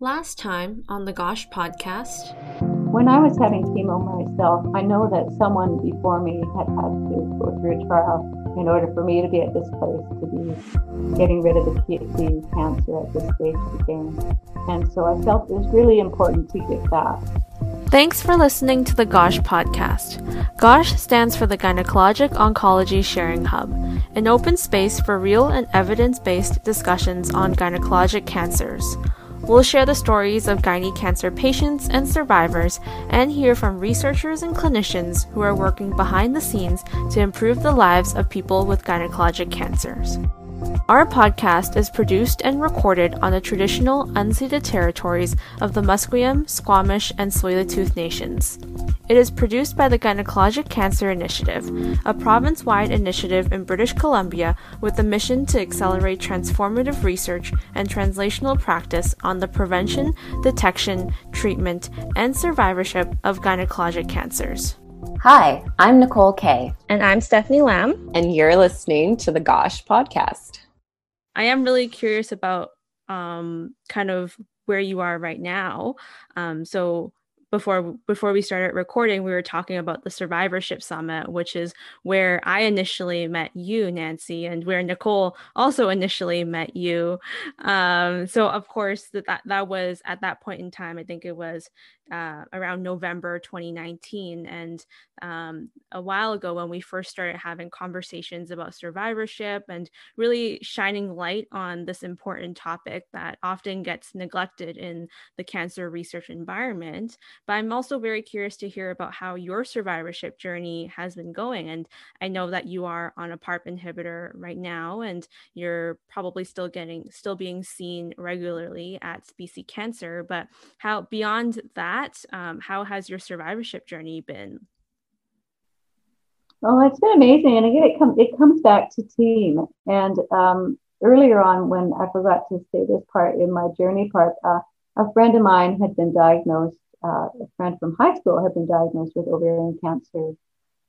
Last time on the Gosh podcast. When I was having chemo myself, I know that someone before me had had to go through a trial in order for me to be at this place, to be getting rid of the, the cancer at this stage of the game. And so I felt it was really important to give back. Thanks for listening to the GOSH podcast. GOSH stands for the Gynecologic Oncology Sharing Hub, an open space for real and evidence based discussions on gynecologic cancers. We'll share the stories of gynae cancer patients and survivors and hear from researchers and clinicians who are working behind the scenes to improve the lives of people with gynecologic cancers. Our podcast is produced and recorded on the traditional unceded territories of the Musqueam, Squamish, and Tsleil-Waututh nations. It is produced by the Gynecologic Cancer Initiative, a province wide initiative in British Columbia with a mission to accelerate transformative research and translational practice on the prevention, detection, treatment, and survivorship of gynecologic cancers. Hi, I'm Nicole Kay. And I'm Stephanie Lamb. And you're listening to the Gosh podcast. I am really curious about um, kind of where you are right now. Um, so, before before we started recording we were talking about the survivorship summit which is where i initially met you nancy and where nicole also initially met you. Um, so of course that, that that was at that point in time i think it was uh, around November 2019. And um, a while ago, when we first started having conversations about survivorship and really shining light on this important topic that often gets neglected in the cancer research environment. But I'm also very curious to hear about how your survivorship journey has been going. And I know that you are on a PARP inhibitor right now, and you're probably still getting, still being seen regularly at BC Cancer. But how beyond that, that, um, how has your survivorship journey been? Well, it's been amazing, and again, it, com- it comes back to team. And um, earlier on, when I forgot to say this part in my journey part, uh, a friend of mine had been diagnosed. Uh, a friend from high school had been diagnosed with ovarian cancer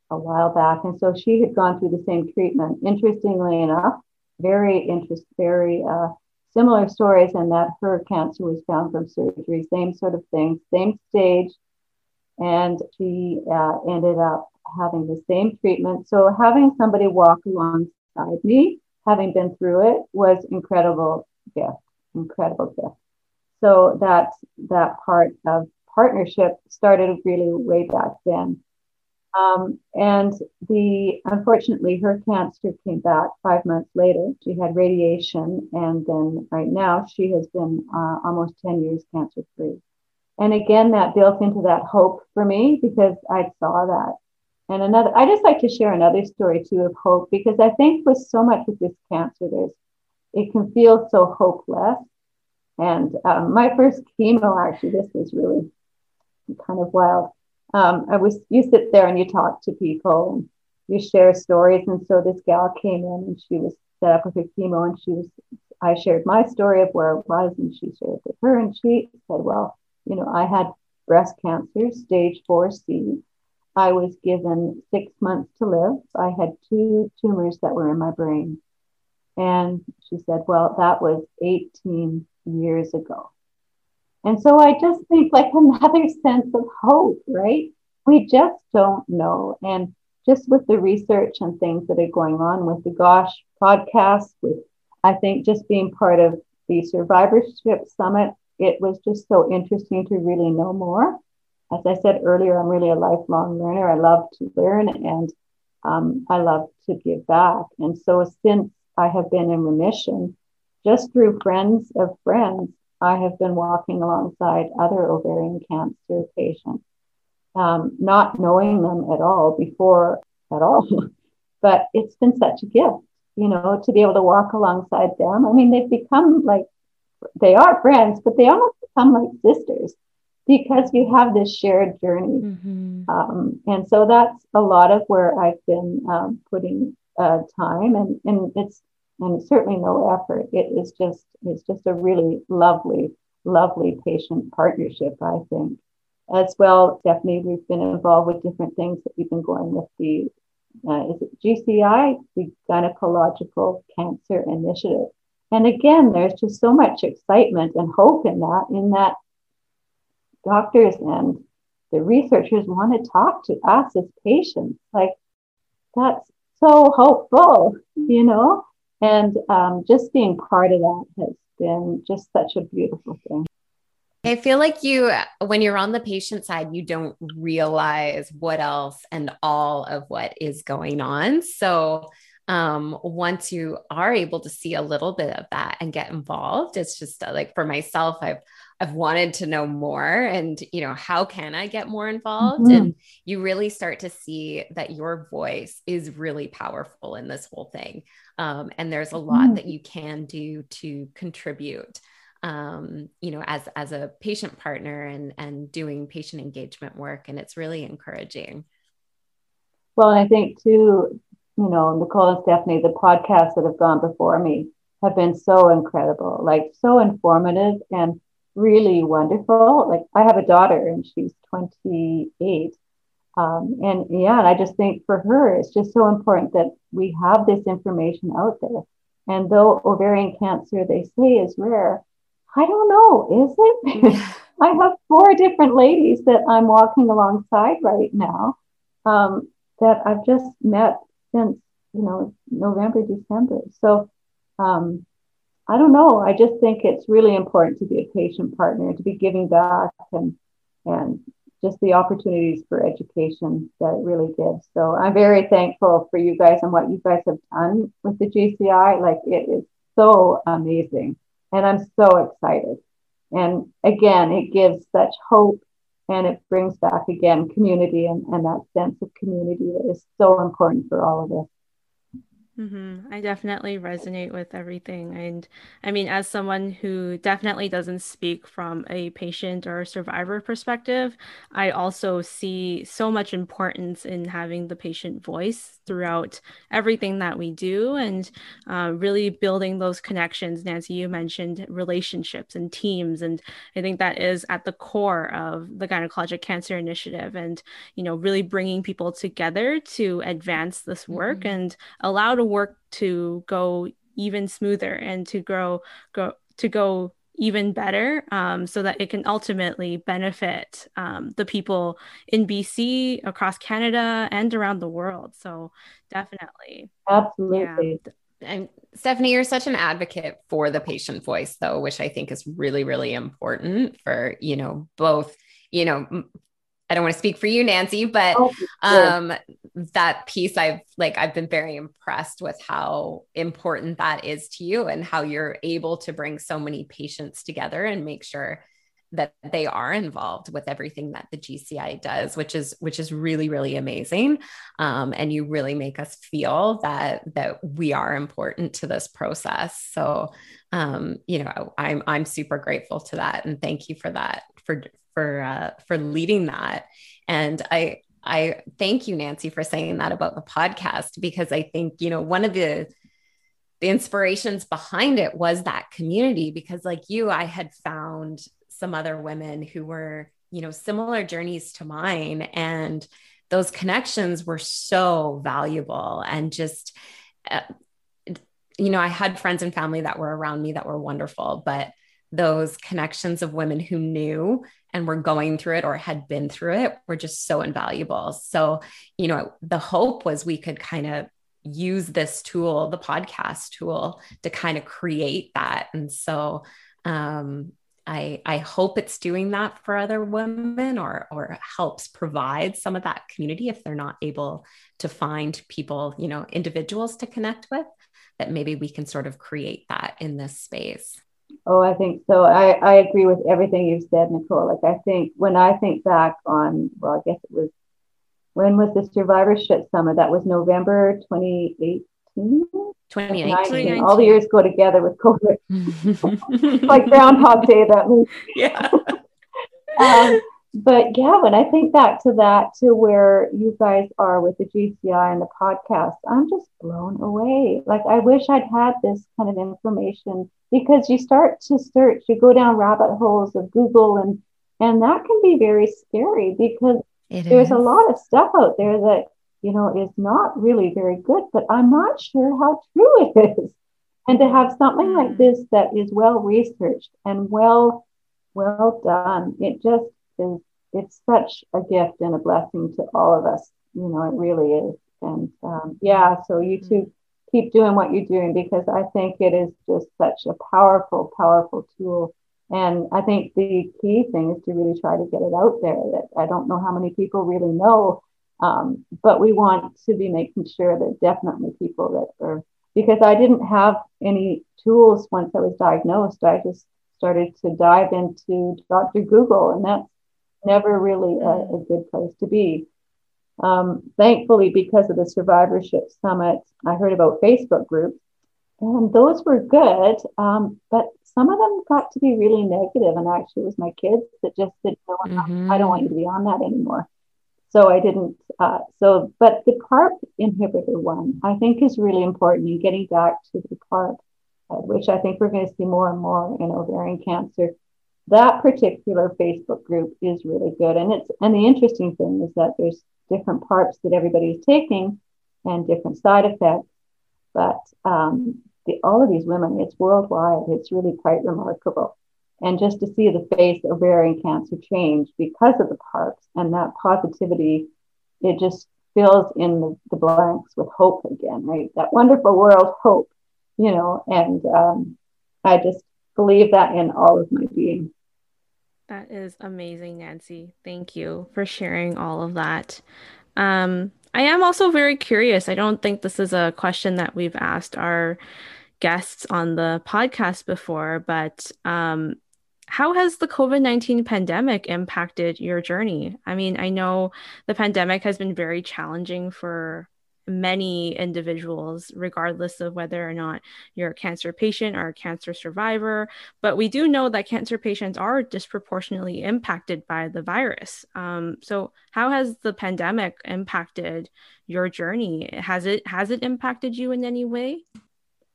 a while back, and so she had gone through the same treatment. Interestingly enough, very interest, very uh, similar stories and that her cancer was found from surgery, same sort of thing, same stage. And she uh, ended up having the same treatment. So having somebody walk alongside me, having been through it, was incredible gift, incredible gift. So that that part of partnership started really way back then. Um, and the unfortunately, her cancer came back five months later. She had radiation, and then right now she has been uh, almost 10 years cancer free. And again, that built into that hope for me because I saw that. And another, I just like to share another story too of hope because I think with so much of this cancer, there's it can feel so hopeless. And um, my first chemo, actually, this was really kind of wild um, I was you sit there and you talk to people and you share stories. And so this gal came in and she was set up with her chemo and she was I shared my story of where it was and she shared with her and she said, Well, you know, I had breast cancer, stage four C. I was given six months to live. I had two tumors that were in my brain. And she said, Well, that was 18 years ago. And so I just think like another sense of hope, right? We just don't know. And just with the research and things that are going on with the Gosh podcast, with I think just being part of the survivorship summit, it was just so interesting to really know more. As I said earlier, I'm really a lifelong learner. I love to learn and um, I love to give back. And so since I have been in remission, just through friends of friends, I have been walking alongside other ovarian cancer patients, um, not knowing them at all before at all. but it's been such a gift, you know, to be able to walk alongside them. I mean, they've become like, they are friends, but they almost become like sisters because you have this shared journey. Mm-hmm. Um, and so that's a lot of where I've been um, putting uh, time and, and it's and certainly no effort. It is just it's just a really lovely, lovely patient partnership, I think. As well, Stephanie, we've been involved with different things that we've been going with the uh, is it GCI, the Gynecological Cancer Initiative. And again, there's just so much excitement and hope in that, in that doctors and the researchers want to talk to us as patients. Like, that's so hopeful, you know? And um, just being part of that has been just such a beautiful thing. I feel like you, when you're on the patient side, you don't realize what else and all of what is going on. So, um, once you are able to see a little bit of that and get involved, it's just uh, like for myself, I've I've wanted to know more and you know how can I get more involved mm-hmm. and you really start to see that your voice is really powerful in this whole thing um, and there's a lot mm-hmm. that you can do to contribute um, you know as as a patient partner and and doing patient engagement work and it's really encouraging well and I think too you know Nicole and Stephanie the podcasts that have gone before me have been so incredible like so informative and really wonderful. Like I have a daughter and she's 28. Um, and yeah, and I just think for her, it's just so important that we have this information out there. And though ovarian cancer, they say, is rare, I don't know, is it? I have four different ladies that I'm walking alongside right now um, that I've just met since, you know, November, December. So um, I don't know. I just think it's really important to be a patient partner, to be giving back and and just the opportunities for education that it really gives. So I'm very thankful for you guys and what you guys have done with the GCI. Like it is so amazing. And I'm so excited. And again, it gives such hope and it brings back again community and, and that sense of community that is so important for all of us. Mm-hmm. I definitely resonate with everything. And I mean, as someone who definitely doesn't speak from a patient or survivor perspective, I also see so much importance in having the patient voice throughout everything that we do and uh, really building those connections. Nancy, you mentioned relationships and teams. And I think that is at the core of the Gynecologic Cancer Initiative and, you know, really bringing people together to advance this work mm-hmm. and allow to work to go even smoother and to grow go to go even better um, so that it can ultimately benefit um, the people in BC, across Canada, and around the world. So, definitely. Absolutely. Yeah. And Stephanie, you're such an advocate for the patient voice, though, which I think is really, really important for, you know, both, you know, I don't want to speak for you, Nancy, but oh, um, that piece I've like I've been very impressed with how important that is to you and how you're able to bring so many patients together and make sure that they are involved with everything that the GCI does, which is which is really really amazing, um, and you really make us feel that that we are important to this process. So, um, you know, I'm I'm super grateful to that, and thank you for that for for uh, for leading that. And I I thank you, Nancy, for saying that about the podcast because I think you know one of the the inspirations behind it was that community because like you i had found some other women who were you know similar journeys to mine and those connections were so valuable and just uh, you know i had friends and family that were around me that were wonderful but those connections of women who knew and were going through it or had been through it were just so invaluable. So, you know, the hope was we could kind of use this tool, the podcast tool, to kind of create that. And so, um, I, I hope it's doing that for other women or, or helps provide some of that community if they're not able to find people, you know, individuals to connect with, that maybe we can sort of create that in this space. Oh, I think so. I, I agree with everything you've said, Nicole. Like, I think when I think back on, well, I guess it was, when was the survivorship summit? That was November 2018? 2019. All the years go together with COVID. like Groundhog Day, that was. Yeah. um, but yeah, when I think back to that, to where you guys are with the GCI and the podcast, I'm just blown away. Like, I wish I'd had this kind of information because you start to search, you go down rabbit holes of Google, and and that can be very scary because it there's is. a lot of stuff out there that you know is not really very good. But I'm not sure how true it is. And to have something like mm. this that is well researched and well well done, it just is it's such a gift and a blessing to all of us. You know, it really is. And um, yeah, so you mm. two keep doing what you're doing because I think it is just such a powerful, powerful tool. And I think the key thing is to really try to get it out there. That I don't know how many people really know, um, but we want to be making sure that definitely people that are because I didn't have any tools once I was diagnosed. I just started to dive into Dr. Google, and that's never really a, a good place to be. Um, thankfully, because of the survivorship summit, I heard about Facebook groups, and those were good. Um, but some of them got to be really negative, and actually, it was my kids that just said, "No, mm-hmm. I don't want you to be on that anymore." So I didn't. Uh, so, but the PARP inhibitor one, I think, is really important in getting back to the PARP, uh, which I think we're going to see more and more in ovarian cancer. That particular Facebook group is really good, and it's and the interesting thing is that there's different parts that everybody is taking and different side effects. But um, the, all of these women, it's worldwide. It's really quite remarkable. And just to see the face of ovarian cancer change because of the PARPs and that positivity, it just fills in the, the blanks with hope again, right? That wonderful world hope, you know, and um, I just believe that in all of my being. That is amazing, Nancy. Thank you for sharing all of that. Um, I am also very curious. I don't think this is a question that we've asked our guests on the podcast before, but um, how has the COVID 19 pandemic impacted your journey? I mean, I know the pandemic has been very challenging for many individuals, regardless of whether or not you're a cancer patient or a cancer survivor. But we do know that cancer patients are disproportionately impacted by the virus. Um, so, how has the pandemic impacted your journey? Has it has it impacted you in any way?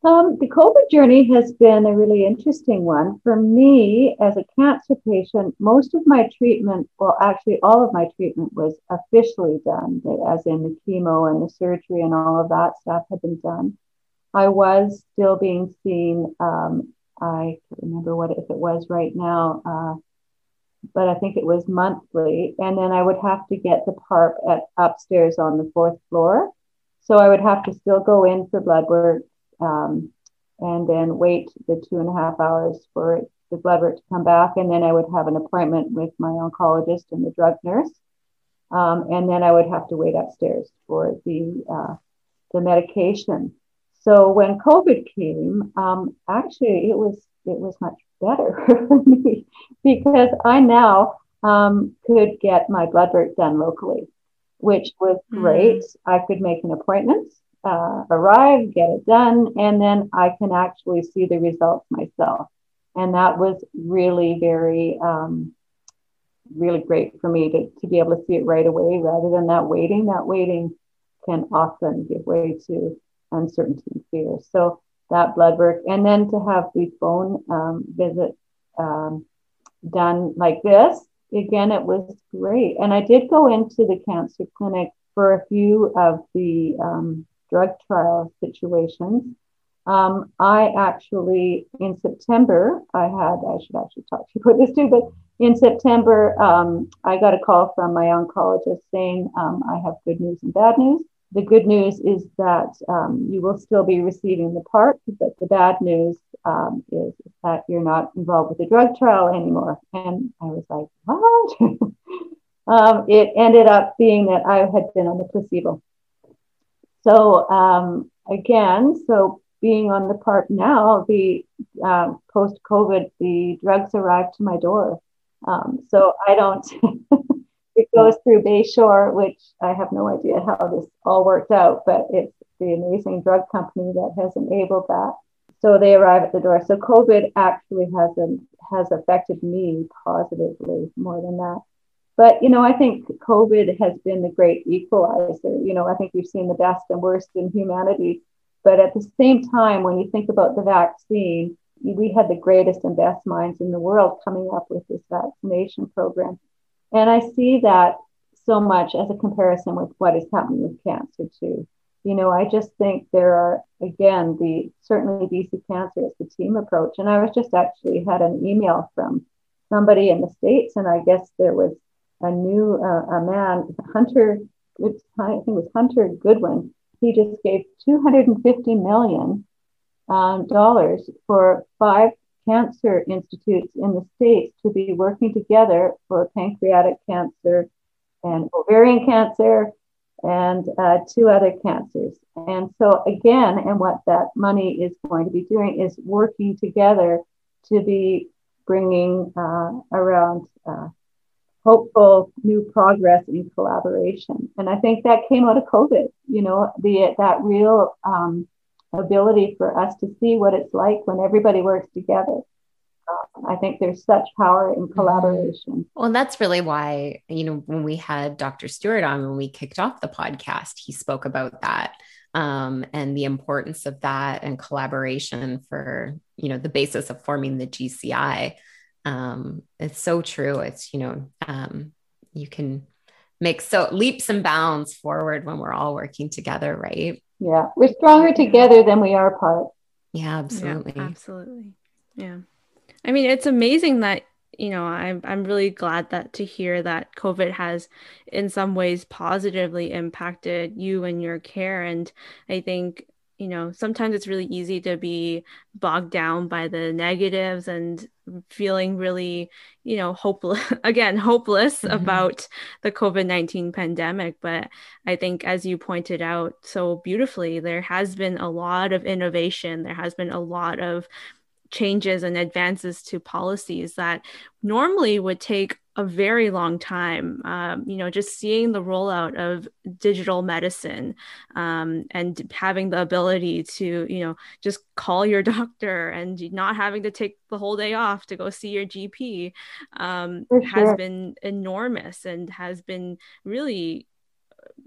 Um, the COVID journey has been a really interesting one. For me, as a cancer patient, most of my treatment, well, actually, all of my treatment was officially done, as in the chemo and the surgery and all of that stuff had been done. I was still being seen. Um, I can't remember what if it was right now, uh, but I think it was monthly. And then I would have to get the PARP at upstairs on the fourth floor. So I would have to still go in for blood work um, and then wait the two and a half hours for the blood work to come back. And then I would have an appointment with my oncologist and the drug nurse. Um, and then I would have to wait upstairs for the, uh, the medication. So when COVID came, um, actually it was it was much better for me because I now um, could get my blood work done locally, which was mm. great. Mm. I could make an appointment uh, arrive, get it done, and then I can actually see the results myself. And that was really very, um, really great for me to, to be able to see it right away rather than that waiting. That waiting can often give way to uncertainty and fear. So that blood work, and then to have the phone um, visit um, done like this, again, it was great. And I did go into the cancer clinic for a few of the um, drug trial situations. Um, I actually, in September, I had, I should actually talk to you about this too, but in September, um, I got a call from my oncologist saying um, I have good news and bad news. The good news is that um, you will still be receiving the PARP, but the bad news um, is that you're not involved with the drug trial anymore. And I was like, what? Um, it ended up being that I had been on the placebo. So um, again, so being on the PARP now, the uh, post COVID, the drugs arrive to my door. Um, so I don't. it goes through Bayshore, which I have no idea how this all worked out, but it's the amazing drug company that has enabled that. So they arrive at the door. So COVID actually hasn't has affected me positively more than that. But, you know, I think COVID has been the great equalizer. You know, I think we've seen the best and worst in humanity. But at the same time, when you think about the vaccine, we had the greatest and best minds in the world coming up with this vaccination program. And I see that so much as a comparison with what is happening with cancer, too. you know, I just think there are again the certainly BC Cancer is the team approach. And I was just actually had an email from somebody in the states, and I guess there was a new uh, a man Hunter. I think it was Hunter Goodwin. He just gave 250 million um, dollars for five cancer institutes in the states to be working together for pancreatic cancer and ovarian cancer and uh, two other cancers. And so, again, and what that money is going to be doing is working together to be bringing uh, around uh, hopeful new progress in collaboration. And I think that came out of COVID, you know, the, that real um, ability for us to see what it's like when everybody works together. Uh, I think there's such power in mm-hmm. collaboration. Well, that's really why, you know, when we had Dr. Stewart on, when we kicked off the podcast, he spoke about that um, and the importance of that and collaboration for, you know, the basis of forming the GCI. Um, it's so true. It's, you know, um, you can make so leaps and bounds forward when we're all working together, right? Yeah, we're stronger together than we are apart. Yeah, absolutely. Yeah, absolutely. Yeah. I mean, it's amazing that, you know, I'm I'm really glad that to hear that COVID has in some ways positively impacted you and your care. And I think you know sometimes it's really easy to be bogged down by the negatives and feeling really you know hopeless again hopeless mm-hmm. about the covid-19 pandemic but i think as you pointed out so beautifully there has been a lot of innovation there has been a lot of changes and advances to policies that normally would take a very long time. Um, you know, just seeing the rollout of digital medicine um, and having the ability to, you know, just call your doctor and not having to take the whole day off to go see your GP um, sure. has been enormous and has been really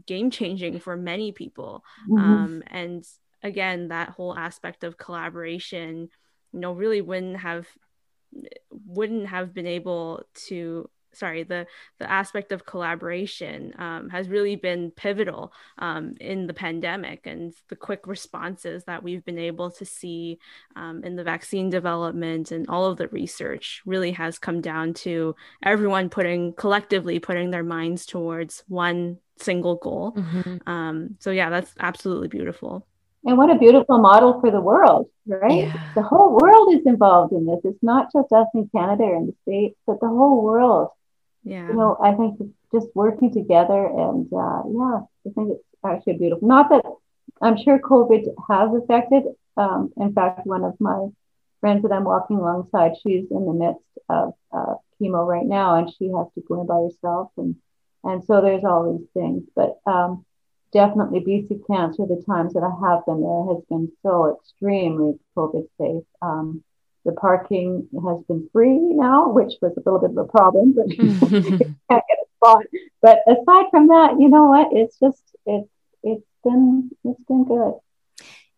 game changing for many people. Mm-hmm. Um, and again, that whole aspect of collaboration, you know, really wouldn't have wouldn't have been able to sorry the the aspect of collaboration um, has really been pivotal um, in the pandemic and the quick responses that we've been able to see um, in the vaccine development and all of the research really has come down to everyone putting collectively putting their minds towards one single goal mm-hmm. Um, so yeah that's absolutely beautiful and what a beautiful model for the world, right? Yeah. The whole world is involved in this. It's not just us in Canada or in the States, but the whole world yeah. You know, I think just working together and uh, yeah, I think it's actually beautiful. Not that I'm sure COVID has affected. Um, in fact, one of my friends that I'm walking alongside, she's in the midst of uh, chemo right now, and she has to go in by herself, and and so there's all these things. But um, definitely, BC Cancer, the times that I have been there, has been so extremely COVID safe. Um, the parking has been free now, which was a little bit of a problem, but can't get a spot. But aside from that, you know what? It's just it's it's been it's been good.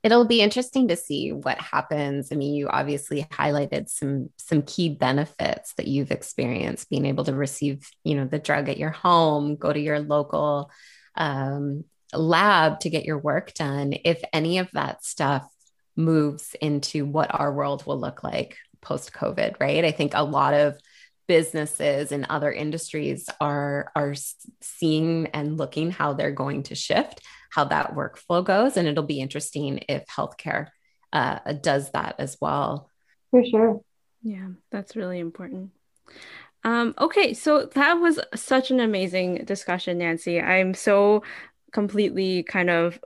It'll be interesting to see what happens. I mean, you obviously highlighted some some key benefits that you've experienced, being able to receive, you know, the drug at your home, go to your local um, lab to get your work done. If any of that stuff moves into what our world will look like post COVID, right? I think a lot of businesses and other industries are are seeing and looking how they're going to shift, how that workflow goes, and it'll be interesting if healthcare uh, does that as well. For sure. Yeah, that's really important. Um, okay, so that was such an amazing discussion, Nancy. I'm so completely kind of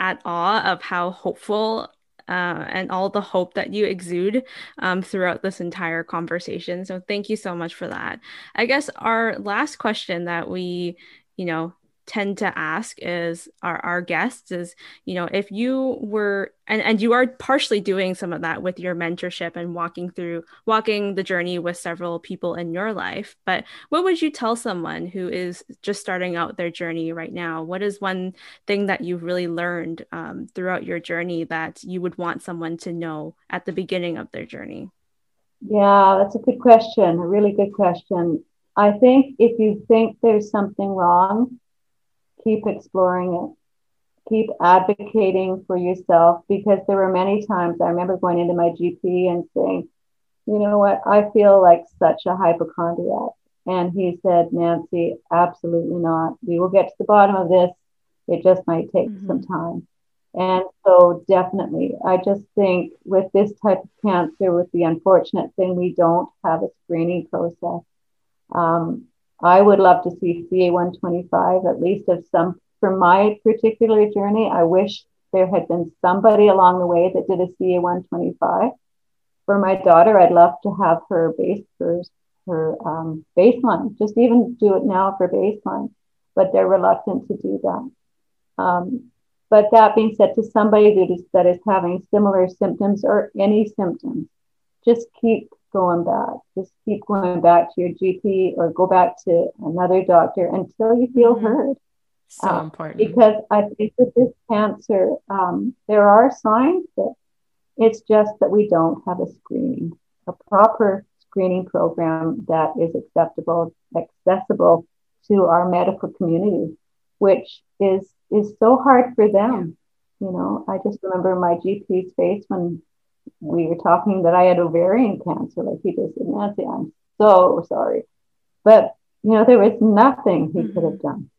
at awe of how hopeful uh, and all the hope that you exude um, throughout this entire conversation. So thank you so much for that. I guess our last question that we, you know, tend to ask is our, our guests is you know if you were and, and you are partially doing some of that with your mentorship and walking through walking the journey with several people in your life but what would you tell someone who is just starting out their journey right now? What is one thing that you've really learned um, throughout your journey that you would want someone to know at the beginning of their journey? Yeah that's a good question a really good question. I think if you think there's something wrong keep exploring it keep advocating for yourself because there were many times I remember going into my GP and saying, you know what, I feel like such a hypochondriac. And he said, Nancy, absolutely not. We will get to the bottom of this. It just might take mm-hmm. some time. And so, definitely, I just think with this type of cancer, with the unfortunate thing, we don't have a screening process. Um, I would love to see CA125, at least of some, for my particular journey. I wish there had been somebody along the way that did a CA125. For my daughter, I'd love to have her base her, her um, baseline, just even do it now for baseline, but they're reluctant to do that. Um, but that being said, to somebody that is, that is having similar symptoms or any symptoms, just keep going back. Just keep going back to your GP or go back to another doctor until you feel mm-hmm. heard. So uh, important. Because I think with this cancer, um, there are signs that it's just that we don't have a screening, a proper screening program that is acceptable, accessible to our medical community, which is is so hard for them. You know, I just remember my GP's face when we were talking that I had ovarian cancer. Like he just said, Nancy, I'm so sorry. But, you know, there was nothing he mm-hmm. could have mm-hmm. done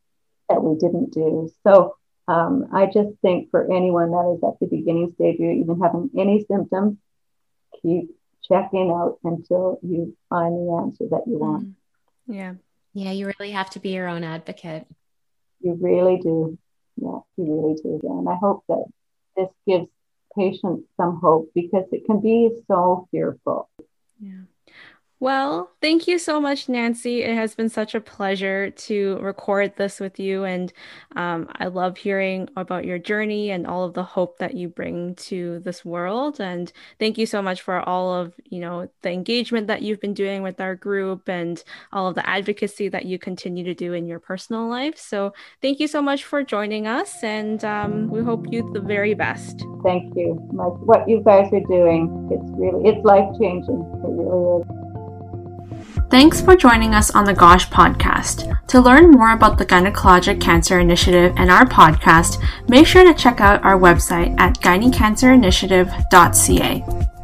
that we didn't do. So um, I just think for anyone that is at the beginning stage or even having any symptoms, keep checking out until you find the answer that you want. Mm-hmm. Yeah. Yeah, you really have to be your own advocate. You really do. Yeah, you really do. And I hope that this gives patients some hope because it can be so fearful. Yeah. Well, thank you so much, Nancy. It has been such a pleasure to record this with you. And um, I love hearing about your journey and all of the hope that you bring to this world. And thank you so much for all of, you know, the engagement that you've been doing with our group and all of the advocacy that you continue to do in your personal life. So thank you so much for joining us. And um, we hope you the very best. Thank you. Like what you guys are doing, it's really, it's life changing. It really is. Thanks for joining us on the GOSH podcast. To learn more about the Gynecologic Cancer Initiative and our podcast, make sure to check out our website at gynecancerinitiative.ca.